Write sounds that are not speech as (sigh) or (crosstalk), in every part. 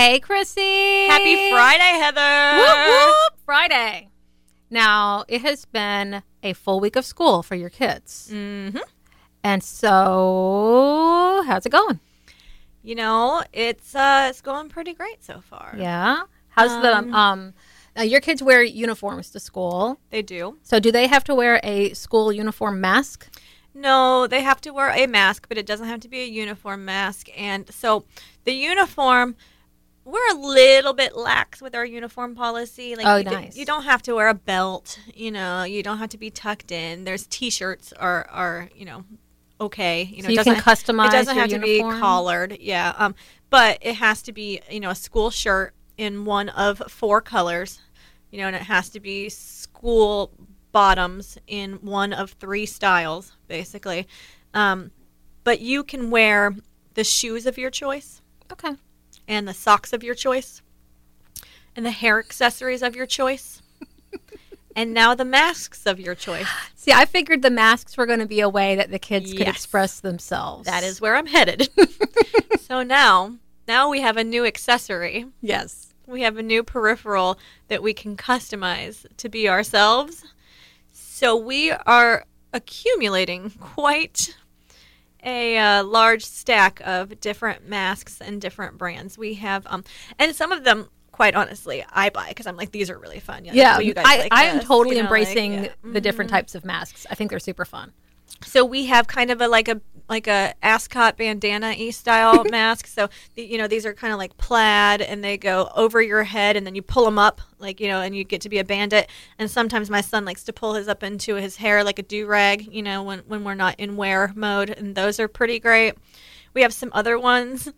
Hey, Chrissy. Happy Friday, Heather. Whoop, whoop. Friday. Now, it has been a full week of school for your kids. Mm-hmm. And so, how's it going? You know, it's uh, it's going pretty great so far. Yeah. How's the um? Now your kids wear uniforms to school. They do. So do they have to wear a school uniform mask? No, they have to wear a mask, but it doesn't have to be a uniform mask. And so the uniform, we're a little bit lax with our uniform policy. Like Oh, you, do- nice. you don't have to wear a belt. You know, you don't have to be tucked in. There's t-shirts are are you know okay. You know, So you it can doesn't- customize It doesn't have to be collared. Yeah. Um, but it has to be you know a school shirt in one of four colors. You know, and it has to be school bottoms in one of three styles, basically. Um, but you can wear the shoes of your choice Okay. And the socks of your choice and the hair accessories of your choice. (laughs) and now the masks of your choice. See, I figured the masks were going to be a way that the kids could express themselves. That is where I'm headed. (laughs) so now, now we have a new accessory. yes. We have a new peripheral that we can customize to be ourselves. So we are accumulating quite a uh, large stack of different masks and different brands. We have, um, and some of them, quite honestly, I buy because I'm like, these are really fun. Yeah, Yeah, you guys I, like I am totally You know, like, embracing yeah. the different types of masks. I think they're super fun. So we have kind of a like a like a ascot bandana e style (laughs) mask. So you know these are kind of like plaid, and they go over your head, and then you pull them up, like you know, and you get to be a bandit. And sometimes my son likes to pull his up into his hair like a do rag, you know, when when we're not in wear mode, and those are pretty great. We have some other ones.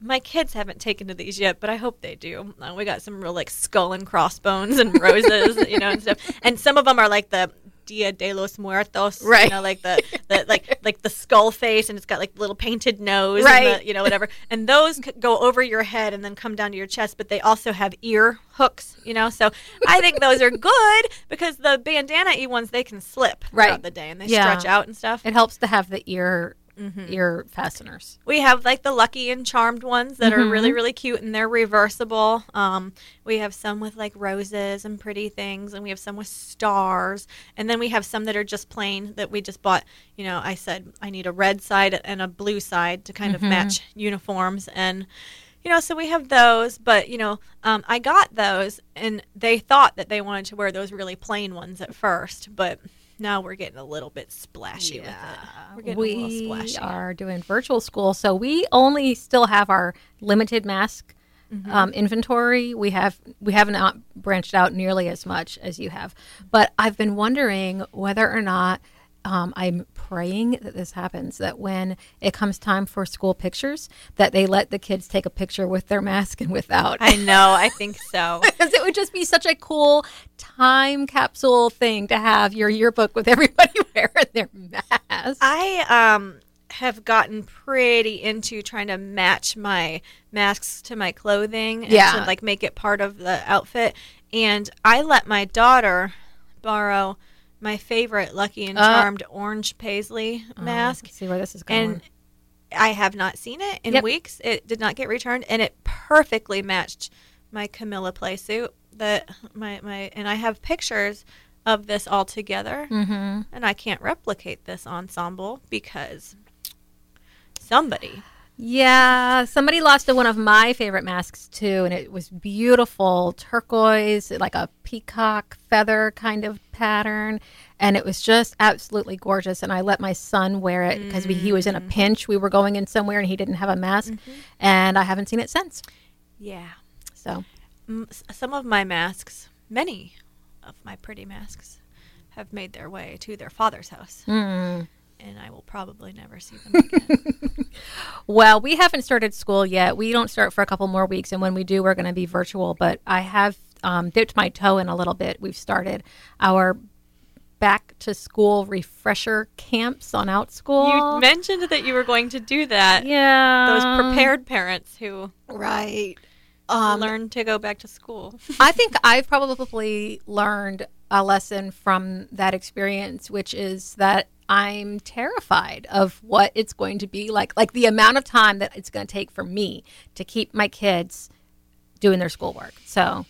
My kids haven't taken to these yet, but I hope they do. Uh, we got some real like skull and crossbones and roses, you know, and stuff. (laughs) And some of them are like the Dia de los Muertos, Right. You know, like the, the like (laughs) like the skull face, and it's got like little painted nose, Right. And the, you know, whatever. And those go over your head and then come down to your chest, but they also have ear hooks, you know. So I think those are good because the bandana e ones they can slip Right. throughout the day and they Yeah. stretch out and stuff. It helps to have the ear Mm-hmm. ear fasteners. We have like the Lucky and Charmed ones that are Mm-hmm. really, really cute and they're reversible. Um, we have some with like roses and pretty things, and we have some with stars. And then we have some that are just plain that we just bought. You know, I said I need a red side and a blue side to kind Mm-hmm. of match uniforms. And, you know, so we have those. But, you know, um, I got those and they thought that they wanted to wear those really plain ones at first. But now we're getting a little bit splashy with it. We're getting a little splashy. are doing virtual school, so we only still have our limited mask Mm-hmm. um, inventory. We have we have not branched out nearly as much as you have, but I've been wondering whether or not. Um, I'm praying that this happens. That when it comes time for school pictures, that they let the kids take a picture with their mask and without. I know. I think (laughs) so. because it would just be such a cool time capsule thing to have your yearbook with everybody (laughs) wearing their mask. I um have gotten pretty into trying to match my masks to my clothing and Yeah. to like make it part of the outfit. And I let my daughter borrow my favorite Lucky and Uh. Charmed orange paisley mask. Let's see where this is going. and I have not seen it in Yep. weeks. It did not get returned, and it perfectly matched my Camilla play suit. That my my and I have pictures of this all together, mm-hmm. and I can't replicate this ensemble because somebody Yeah, somebody lost one of my favorite masks too, and it was beautiful turquoise, like a peacock feather kind of pattern, and it was just absolutely gorgeous. And I let my son wear it because he was in a mm. pinch. We were going in somewhere, and he didn't have a mask, mm-hmm. and I haven't seen it since. Yeah. So some of my masks, many of my pretty masks, have made their way to their father's house. Mm. And I will probably never see them again. (laughs) Well, we haven't started school yet. We don't start for a couple more weeks, and when we do, we're going to be virtual. But I have um, dipped my toe in a little bit. We've started our back to school refresher camps on OutSchool. you mentioned that you were going to do that. yeah, Those prepared parents who right. Um, learn to go back to school. I think (laughs) I've probably learned a lesson from that experience, which is that I'm terrified of what it's going to be like, like the amount of time that it's going to take for me to keep my kids doing their schoolwork. So,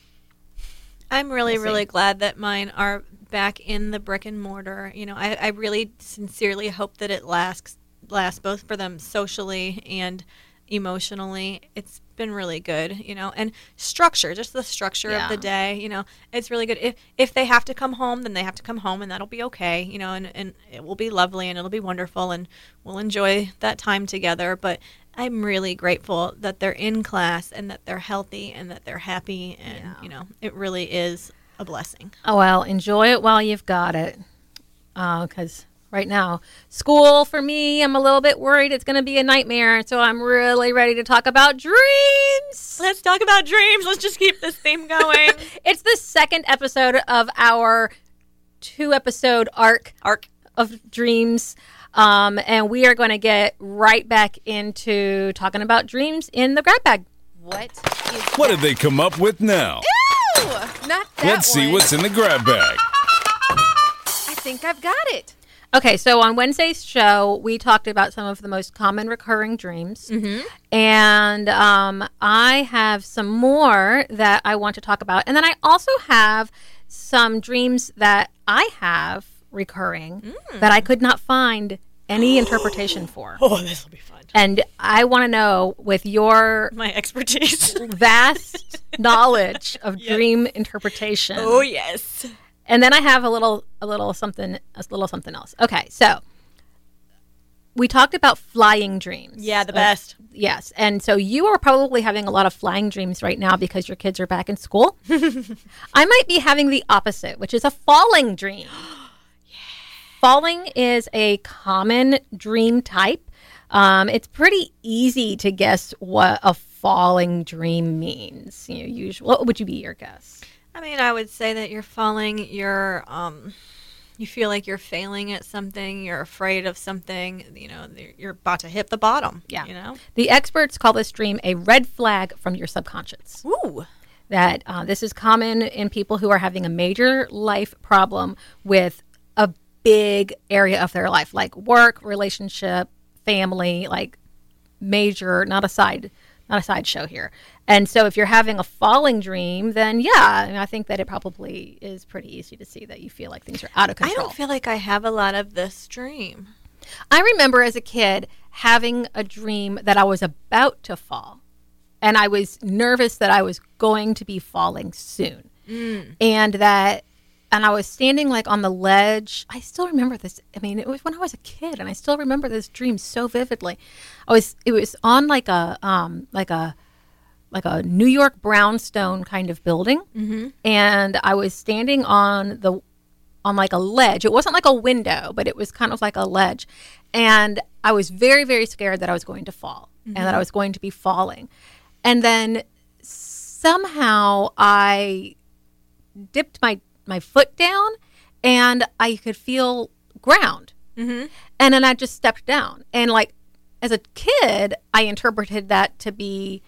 I'm really, We'll really glad that mine are back in the brick and mortar. You know, I, I really sincerely hope that it lasts lasts both for them socially and emotionally. It's been really good, you know, and structure, just the structure of the day, you know, it's really good. If if they have to come home, then they have to come home and that'll be okay, you know, and, and it will be lovely and it'll be wonderful and we'll enjoy that time together. But I'm really grateful that they're in class and that they're healthy and that they're happy and Yeah. you know, it really is a blessing. oh well, enjoy it while you've got it. Uh, because right now, school for me, I'm a little bit worried it's going to be a nightmare. So I'm really ready to talk about dreams. Let's talk about dreams. Let's just keep this theme (laughs) going. It's the second episode of our two episode arc Arc. of dreams. Um, and we are going to get right back into talking about dreams in the grab bag. What is What did they come up with now? Ooh, not that Let's see what's in the grab bag. I think I've got it. Okay, so on Wednesday's show, we talked about some of the most common recurring dreams. And um, I have some more that I want to talk about. And then I also have some dreams that I have recurring that I could not find any interpretation (gasps) for. Oh, this will be fun. And I want to know, with your My expertise. vast (laughs) knowledge of dream interpretation. oh yes. And then I have a little a little something a little something else. Okay, so we talked about flying dreams. Yeah, the Uh, best. yes. And so you are probably having a lot of flying dreams right now because your kids are back in school. (laughs) I might be having the opposite, which is a falling dream. (gasps) Falling is a common dream type. Um, it's pretty easy to guess what a falling dream means. You know, usually, what would you be your guess? I mean, I would say that you're falling. You're um, you feel like you're failing at something. You're afraid of something. You know, you're about to hit the bottom. Yeah. You know. The experts call this dream a red flag from your subconscious. Ooh. That uh, this is common in people who are having a major life problem with a big area of their life, like work, relationship, family, like major, not a side, not a sideshow here. And so, if you're having a falling dream, then yeah, I, mean, I think that it probably is pretty easy to see that you feel like things are out of control. I don't feel like I have a lot of this dream. I remember as a kid having a dream that I was about to fall. And I was nervous that I was going to be falling soon. Mm. And that, and I was standing like on the ledge. I still remember this. I mean, it was when I was a kid, and I still remember this dream so vividly. I was, it was on like a, um, like a, like a New York brownstone kind of building. Mm-hmm. And I was standing on the on like a ledge. It wasn't like a window, but it was kind of like a ledge. And I was very, very scared that I was going to fall and that I was going to be falling. And then somehow I dipped my, my foot down and I could feel ground. Mm-hmm. And then I just stepped down. And like as a kid, I interpreted that to be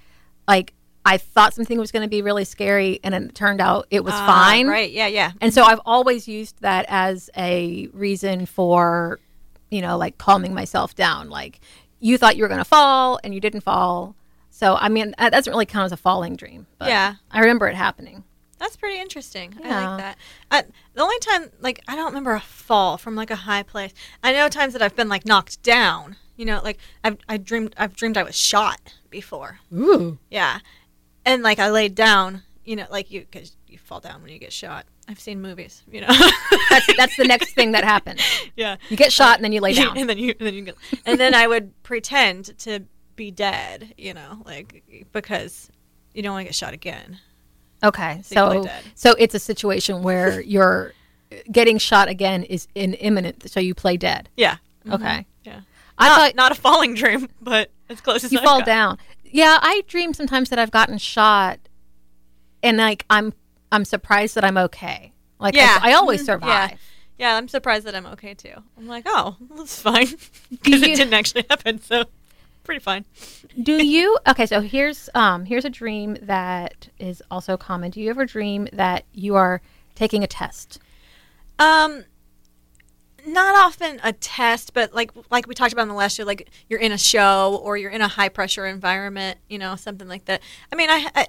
like, I thought something was going to be really scary, and it turned out it was fine. Ah, Right. Yeah. Yeah. And so I've always used that as a reason for, you know, like calming myself down. Like you thought you were going to fall and you didn't fall. So, I mean, that doesn't really count as a falling dream. But Yeah. I remember it happening. That's pretty interesting. I like that. I, the only time, like, I don't remember a fall from like a high place. I know times that I've been like knocked down, You know, like I've I dreamed I've dreamed I was shot before. Ooh. Yeah, and like I laid down. You know, like you because you fall down when you get shot. I've seen movies. You know. That's that's the next thing that happens. (laughs) yeah. You get shot and then you lay down. and then you and then you go, and then I would pretend to be dead. You know, like because you don't want to get shot again. Okay, So so play dead. so it's a situation where (laughs) you're getting shot again is in imminent, so you play dead. Yeah. Okay, Yeah. I not, thought not a falling dream, (laughs) but as close as you I've fall got. down. Yeah, I dream sometimes that I've gotten shot, and like I'm I'm surprised that I'm okay. Like Yeah. I, I always Mhm. survive. Yeah. Yeah, I'm surprised that I'm okay too. I'm like, oh, (laughs) that's fine because it didn't actually happen, so pretty fine. Do you? Okay, so here's um here's a dream that is also common. Do you ever dream that you are taking a test? Um, not often a test, but like like we talked about in the last show, like you're in a show or you're in a high pressure environment, you know, something like that. I mean, I, I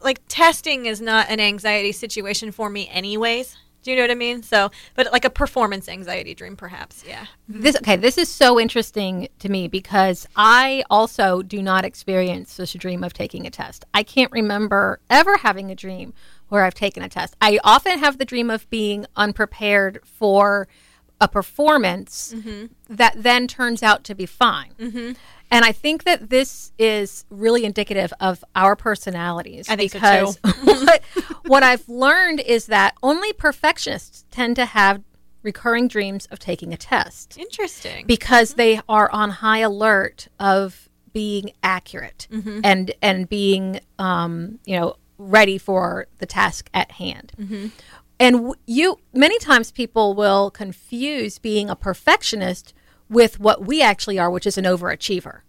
like testing is not an anxiety situation for me, anyways. Do you know what I mean? So, but like a performance anxiety dream, perhaps. Yeah. Mm-hmm. This okay, this is so interesting to me because I also do not experience this dream of taking a test. I can't remember ever having a dream where I've taken a test. I often have the dream of being unprepared for a performance mm-hmm. that then turns out to be fine. Mm-hmm. And I think that this is really indicative of our personalities. I think so, because (laughs) what, what I've learned is that only perfectionists tend to have recurring dreams of taking a test Interesting. because mm-hmm. they are on high alert of being accurate mm-hmm. and and being um, you know ready for the task at hand. Mm-hmm. And w- you many times people will confuse being a perfectionist with what we actually are, which is an overachiever.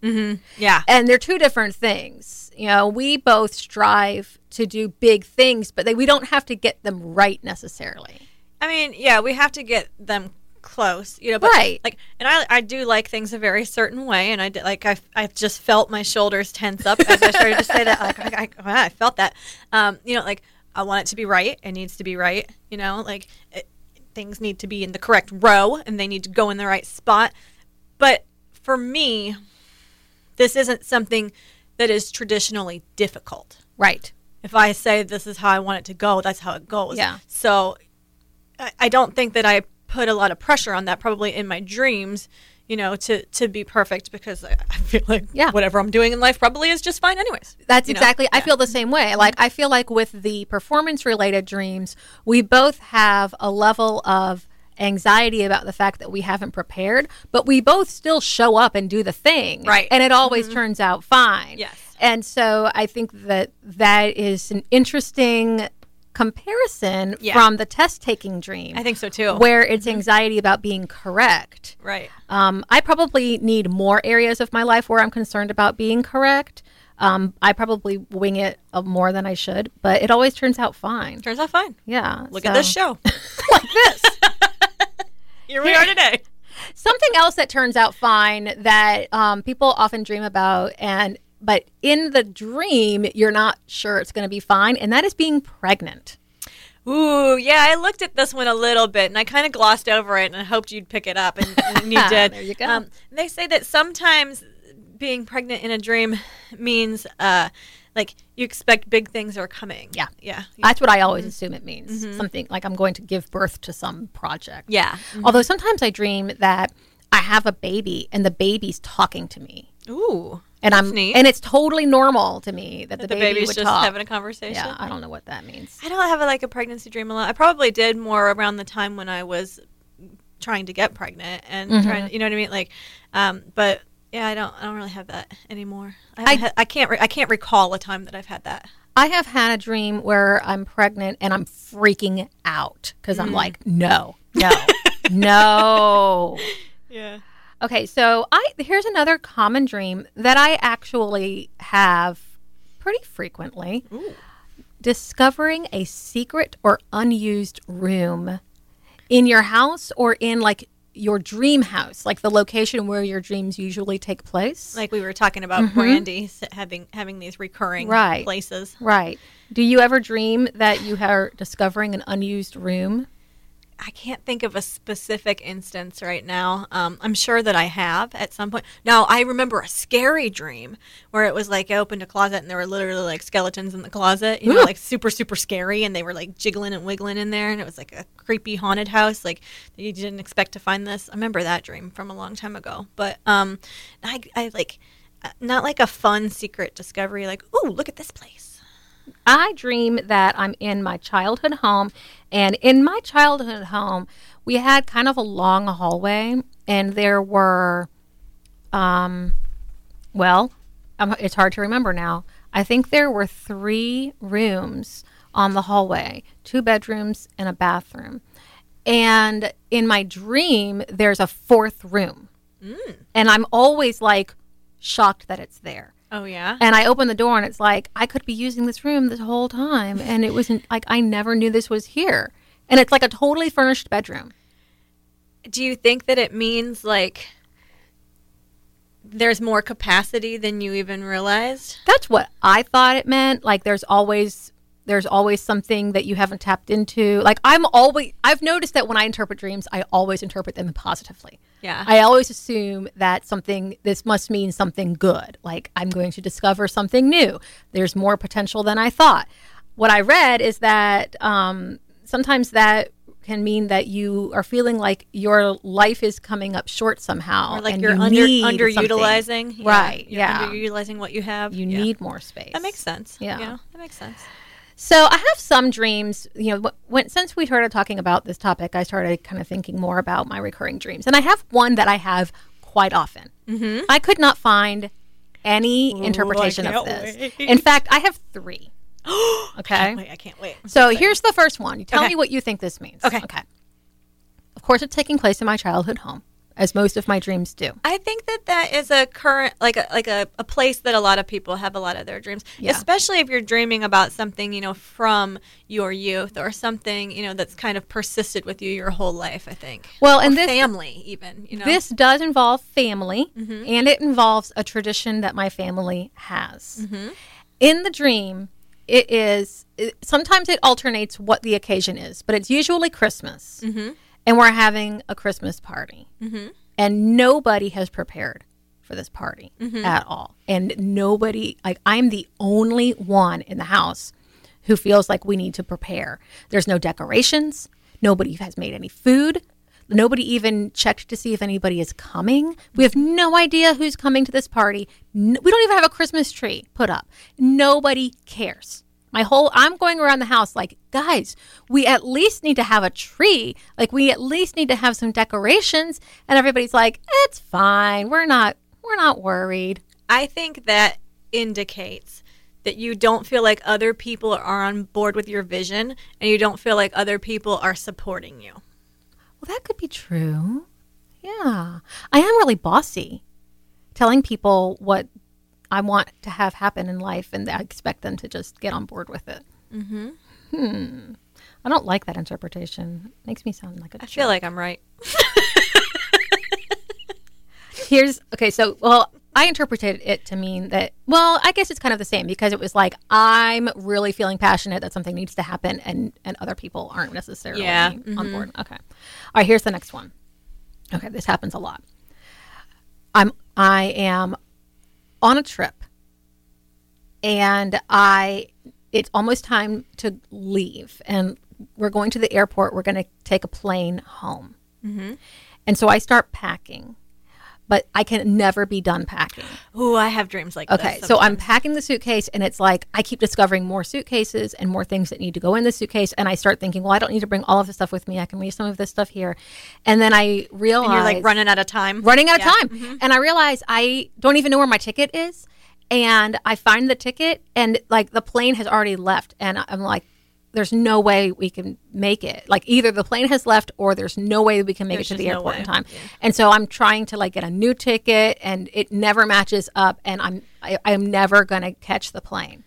yeah. And they're two different things. You know, we both strive to do big things, but they, we don't have to get them right necessarily. I mean, yeah, we have to get them close, you know. But Right. Like, and I, I do like things a very certain way, and I did, like I, I just felt my shoulders tense up as I started to say that. Like, I, I, I felt that. Um, you know, like I want it to be right. It needs to be right. You know, like it, things need to be in the correct row, and they need to go in the right spot. But for me, this isn't something that is traditionally difficult Right. if I say this is how I want it to go, that's how it goes. Yeah. So I, I don't think that I put a lot of pressure on that probably in my dreams, you know, to, to be perfect because I, I feel like Yeah. whatever I'm doing in life probably is just fine anyways. That's you know? exactly. I feel the same way. Like I feel like with the performance related dreams, we both have a level of anxiety about the fact that we haven't prepared, but we both still show up and do the thing. Right. And it always mm-hmm. turns out fine. Yes. And so I think that that is an interesting comparison Yeah. from the test taking dream. I think so too. Where it's anxiety about being correct. right. Um, I probably need more areas of my life where I'm concerned about being correct. Um, I probably wing it uh, more than I should, but it always turns out fine. Turns out fine. Yeah. Look so- at this show. (laughs) like this. (laughs) Here we are today. (laughs) Something else that turns out fine that um, people often dream about, and but in the dream you're not sure it's going to be fine, and that is being pregnant. Ooh, yeah, I looked at this one a little bit and I kind of glossed over it and I hoped you'd pick it up and, and (laughs) you did. There you go. Um, they say that sometimes being pregnant in a dream means uh, like you expect big things are coming. Yeah. Yeah. That's what I always assume it means. Something like I'm going to give birth to some project. Yeah. Although sometimes I dream that I have a baby and the baby's talking to me. Ooh. And I'm neat. and it's totally normal to me that the, The baby baby's would just talk. having a conversation. yeah, I don't know what that means. I don't have a, like a pregnancy dream a lot. I probably did more around the time when I was trying to get pregnant and Mm-hmm. trying, you know what I mean? Like, um, but yeah, I don't, I don't really have that anymore. I, I- had- I can't, re- I can't recall a time that I've had that. I have had a dream where I'm pregnant and I'm freaking out because Mm. I'm like, no, no, no. (laughs) Yeah. Okay, so I here's another common dream that I actually have pretty frequently. Discovering a secret or unused room in your house or in like your dream house, like the location where your dreams usually take place. Like we were talking about Brandy having having these recurring Mm-hmm. Right. places. right. Do you ever dream that you are discovering an unused room? I can't think of a specific instance right now. Um, I'm sure that I have at some point. Now, I remember a scary dream where it was like I opened a closet and there were literally like skeletons in the closet, you know, Ooh. like super, super scary. And they were like jiggling and wiggling in there. And it was like a creepy haunted house. Like you didn't expect to find this. I remember that dream from a long time ago. But um, I, I like, uh, not like a fun secret discovery, like, oh, look at this place. I dream that I'm in my childhood home, and in my childhood home, we had kind of a long hallway, and there were, um, well, um, it's hard to remember now. I think there were three rooms on the hallway, two bedrooms and a bathroom, and in my dream, there's a fourth room, and I'm always like shocked that it's there. Oh, yeah. And I opened the door and it's like, I could be using this room this whole time. And it wasn't like I never knew this was here. And it's like a totally furnished bedroom. do you think that it means like there's more capacity than you even realized? That's what I thought it meant. Like there's always there's always something that you haven't tapped into. Like I'm always I've noticed that when I interpret dreams, I always interpret them positively. Yeah. I always assume that something this must mean something good. Like I'm going to discover something new. There's more potential than I thought. What I read is that um, sometimes that can mean that you are feeling like your life is coming up short somehow, or like and you're you under underutilizing. Yeah, right? you're Yeah, underutilizing what you have. you Yeah. need more space. that makes sense. Yeah. yeah, that makes sense. So I have some dreams. You know, when since we started talking about this topic, I started kind of thinking more about my recurring dreams, and I have one that I have quite often. Mm-hmm. I could not find any interpretation of this. wait. In fact, I have three. (gasps) okay. Wait, I can't wait. So here's the first one. You tell Okay. me what you think this means. Okay. Okay. Of course, it's taking place in my childhood home, as most of my dreams do. I think that that is a current, like a like a, a place that a lot of people have a lot of their dreams, Yeah. especially if you're dreaming about something you know from your youth or something you know that's kind of persisted with you your whole life. I think. Well, Or and this family even. You know. This does involve family, Mm-hmm. and it involves a tradition that my family has. Mm-hmm. In the dream, it is it, sometimes it alternates what the occasion is, but it's usually Christmas, Mm-hmm. And we're having a Christmas party, and nobody has prepared for this party Mm-hmm. at all, and nobody like I'm the only one in the house who feels like we need to prepare. There's no decorations. Nobody has made any food. Nobody even checked to see if anybody is coming. We have no idea who's coming to this party. N- we don't even have a Christmas tree put up. Nobody cares. My whole I'm going around the house like, guys, we at least need to have a tree. Like we at least need to have some decorations. And everybody's like, it's fine. We're not we're not worried. I think that indicates that you don't feel like other people are on board with your vision and you don't feel like other people are supporting you. Well, that could be true. Yeah. I am really bossy, telling people what I want to have happen in life, and I expect them to just get on board with it. Mm-hmm. Hmm. I don't like that interpretation. It makes me sound like a I feel like I'm right. (laughs) Here's okay. So, well, I interpreted it to mean that. Well, I guess it's kind of the same because it was like I'm really feeling passionate that something needs to happen, and and other people aren't necessarily Yeah, on board. Okay. All right. Here's the next one. Okay, this happens a lot. I'm I am on a trip, and I it's almost time to leave, and we're going to the airport. We're going to take a plane home, mm-hmm. and so I start packing. But I can never be done packing. Ooh, I have dreams like this. Okay, so I'm packing the suitcase, and it's like I keep discovering more suitcases and more things that need to go in the suitcase. And I start thinking, well, I don't need to bring all of the stuff with me. I can leave some of this stuff here. And then I realize and you're like running out of time. running out of Yeah. time. Mm-hmm. And I realize I don't even know where my ticket is. And I find the ticket, and like the plane has already left. And I'm like, there's no way we can make it. Like either the plane has left, or there's no way we can make There's it to the just no airport in time. And so I'm trying to like get a new ticket, and it never matches up. And I'm I, I'm never gonna catch the plane.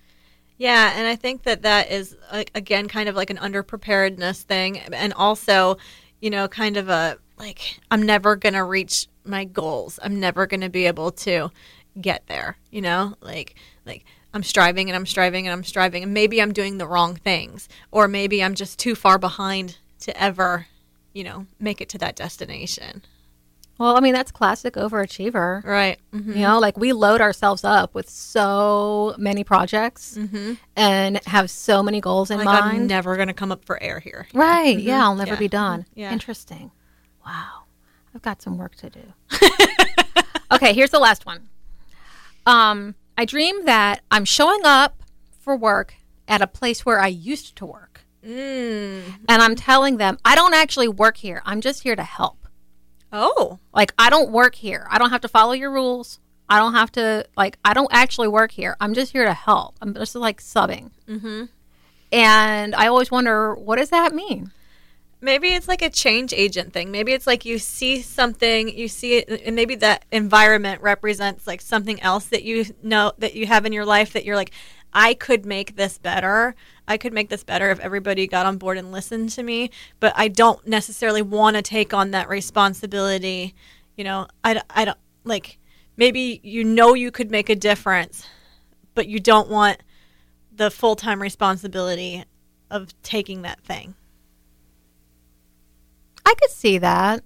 Yeah, and I think that that is like, again kind of like an underpreparedness thing, and also, you know, kind of a like I'm never gonna reach my goals. I'm never gonna be able to get there. You know, like like I'm striving and I'm striving and I'm striving, and maybe I'm doing the wrong things, or maybe I'm just too far behind to ever you know, make it to that destination. Well, I mean, that's classic overachiever. Right. Mm-hmm. You know, like we load ourselves up with so many projects and have so many goals in Mm-hmm. Like, I'm mind. never going to come up for air here. right. Yeah, I'll never Yeah. be done. Yeah. Interesting. Wow. I've got some work to do. (laughs) okay, here's the last one. Um, I dream that I'm showing up for work at a place where I used to work. Mm. And I'm telling them, I don't actually work here. I'm just here to help. Oh. Like, I don't work here. I don't have to follow your rules. I don't have to, like, I don't actually work here. I'm just here to help. I'm just like subbing. Mm-hmm. And I always wonder, what does that mean? Maybe it's like a change agent thing. Maybe it's like you see something, you see it, and maybe that environment represents like something else that you know that you have in your life that you're like, I could make this better. I could make this better if everybody got on board and listened to me, but I don't necessarily want to take on that responsibility. You know, I, I don't like maybe you know you could make a difference, but you don't want the full time responsibility of taking that thing. I could see that.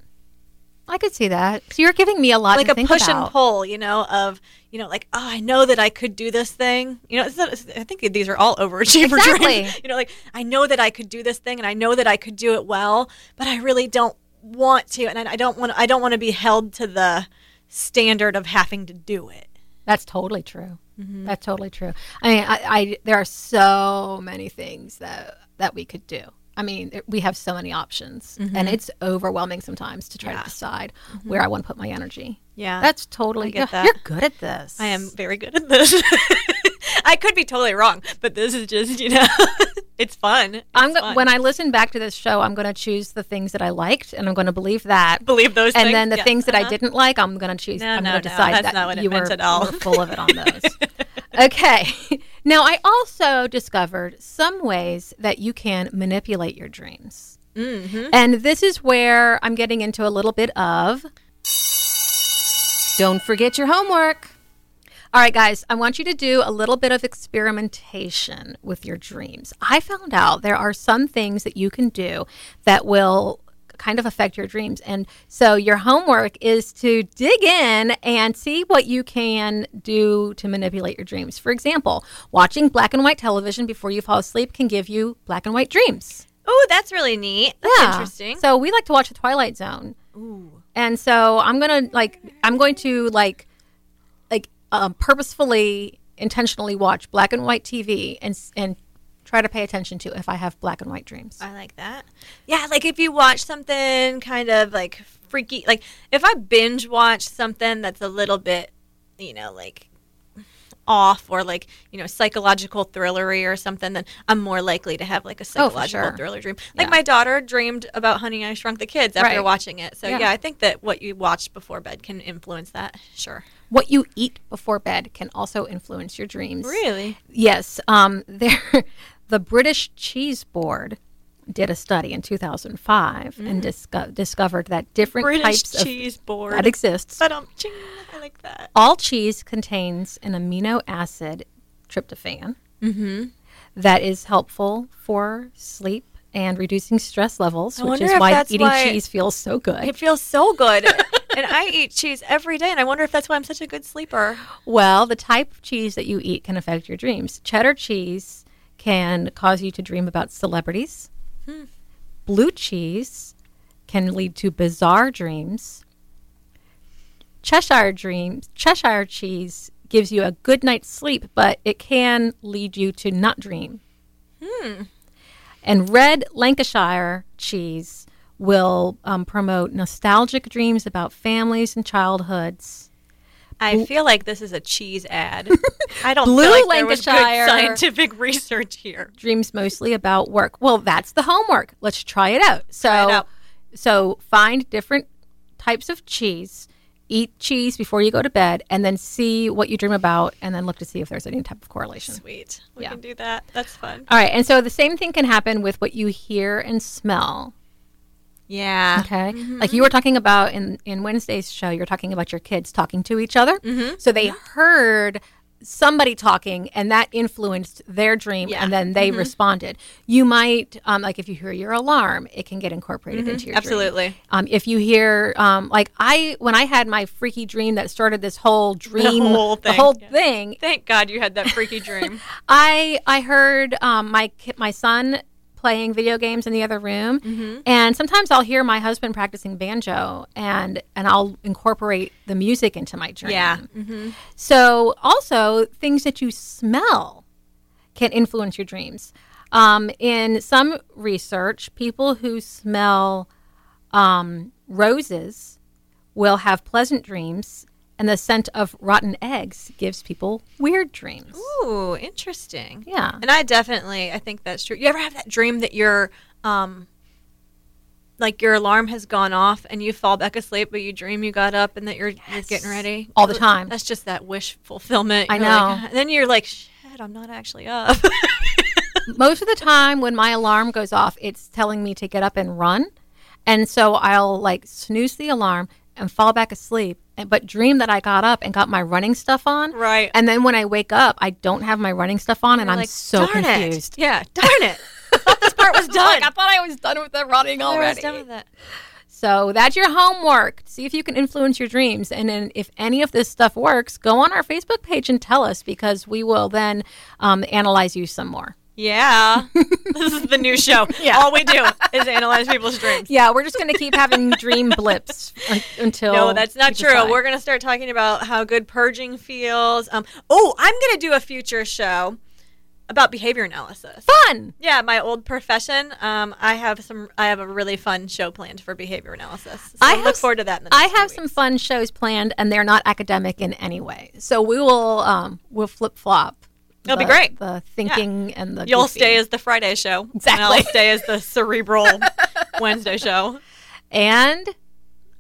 I could see that. So you're giving me a lot of like a push about. and pull, you know, of you know, like oh, I know that I could do this thing. You know, it's not, it's- I think these are all overachiever Exactly. (laughs) You know, like I know that I could do this thing, and I know that I could do it well, but I really don't want to, and I don't want. I don't want to be held to the standard of having to do it. That's totally true. Mm-hmm. That's totally true. I mean, I, I there are so many things that that we could do. I mean, we have so many options, and it's overwhelming sometimes to try Mm-hmm. Yeah. to decide where I want to put my energy. Yeah, That's totally. I get that. You're good at this. I am very good at this. (laughs) I could be totally wrong, but this is just you know, (laughs) it's fun. It's I'm go- fun. when I listen back to this show, I'm going to choose the things that I liked, and I'm going to believe that. believe those, and things. then the Yes, things that I uh-huh. didn't like, I'm going to choose. No, I'm no, going to no, decide that's that not what it you meant were, at all. were full of it on (laughs) those. Okay. (laughs) Now, I also discovered some ways that you can manipulate your dreams. Mm-hmm. And this is where I'm getting into a little bit of. Don't forget your homework. All right, guys, I want you to do a little bit of experimentation with your dreams. I found out there are some things that you can do that will kind of affect your dreams. And so your homework is to dig in and see what you can do to manipulate your dreams. For example, watching black and white television before you fall asleep can give you black and white dreams. Oh, that's really neat. That's Yeah. interesting. So we like to watch the Twilight Zone. Ooh. And so I'm gonna like I'm going to like like um, purposefully intentionally watch black and white TV and and try to pay attention to if I have black and white dreams. I like that. Yeah, like if you watch something kind of like freaky, like if I binge watch something that's a little bit, you know, like off or like, you know, psychological thrillery or something, then I'm more likely to have like a Oh, psychological sure. thriller dream. Like Yeah. my daughter dreamed about Honey I Shrunk the Kids after Right. watching it. So Yeah. yeah. I think that what you watched before bed can influence that. Sure. What you eat before bed can also influence your dreams. Really? Yes. Um, (laughs) there, the British Cheese Board did a study in 2005 and disco- discovered that different Mm. British types cheese of board. that exists. I like that. all cheese contains an amino acid tryptophan that is helpful for sleep and reducing stress levels, which is why eating why- cheese feels so good. It feels so good. (laughs) and I eat cheese every day, and I wonder if that's why I'm such a good sleeper. Well, the type of cheese that you eat can affect your dreams. Cheddar cheese can cause you to dream about celebrities. Blue cheese can lead to bizarre dreams. Cheshire dreams, Cheshire cheese gives you a good night's sleep, but it can lead you to not dream. And red Lancashire cheese will um, promote nostalgic dreams about families and childhoods. I feel like this is a cheese ad. (laughs) I don't Blue feel like there was good scientific (laughs) research here. dreams mostly about work. Well, that's the homework. Let's try it out. So, it out. so find different types of cheese. Eat cheese before you go to bed, and then see what you dream about, and then look to see if there's any type of correlation. Sweet. We Yeah. can do that. That's fun. All right, and so the same thing can happen with what you hear and smell. Yeah. Okay, like you were talking about in in Wednesday's show, you're talking about your kids talking to each other. So they heard somebody talking and that influenced their dream Yeah. and then they responded. You might, um, like if you hear your alarm, it can get incorporated into your dream. Absolutely. Um, if you hear, um, like I, when I had my freaky dream that started this whole dream, whole the thing, whole yeah. thing, Thank God you had that freaky dream. (laughs) I I heard um, my my son playing video games in the other room, Mm-hmm. and sometimes I'll hear my husband practicing banjo, and and I'll incorporate the music into my dream. yeah. So also things that you smell can influence your dreams. Um, in some research, people who smell um, roses will have pleasant dreams, and the scent of rotten eggs gives people weird dreams. Ooh, interesting. Yeah. And I definitely, I think that's true. You ever have that dream that your, um, like your alarm has gone off and you fall back asleep, but you dream you got up and that you're you're getting ready All the time. That's just that wish fulfillment. I You're like, know. And then you're like, shit, I'm not actually up. (laughs) most of the time when my alarm goes off, it's telling me to get up and run. And so I'll like snooze the alarm and fall back asleep, and, but dream that I got up and got my running stuff on. Right. And then when I wake up, I don't have my running stuff on, and You're I'm like, so "Darn confused. It. Yeah, darn it. I thought this part was (laughs) done. Like, I thought I was done with the running I was already. done with it. So that's your homework. See if you can influence your dreams. And then if any of this stuff works, go on our Facebook page and tell us because we will then um, analyze you some more. Yeah. (laughs) this is the new show. Yeah. All we do is analyze people's dreams. Yeah, we're just going to keep having dream blips un- until. No, that's not true. decide. We're going to start talking about how good purging feels. Um, oh, I'm going to do a future show about behavior analysis. fun. Yeah, my old profession. Um, I have some. I have a really fun show planned for behavior analysis. So I I have look forward to that. In the I have some fun shows planned, and they're not academic in any way. So we will um, we'll flip flop. It'll be great. The thinking and the You'll goofy. stay as the Friday show. Exactly. And I'll stay as the cerebral (laughs) Wednesday show. and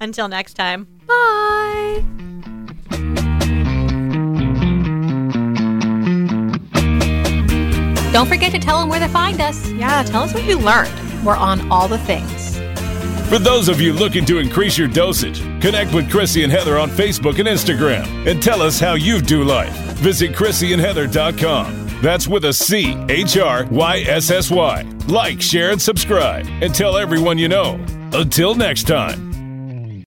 Until next time. bye. Don't forget to tell them where to find us. Yeah, tell us what you learned. We're on all the things. For those of you looking to increase your dosage, connect with Chrissy and Heather on Facebook and Instagram and tell us how you do life. Visit ChrissyandHeather.com. That's with a C H R Y S S Y. Like, share, and subscribe, and tell everyone you know. Until next time.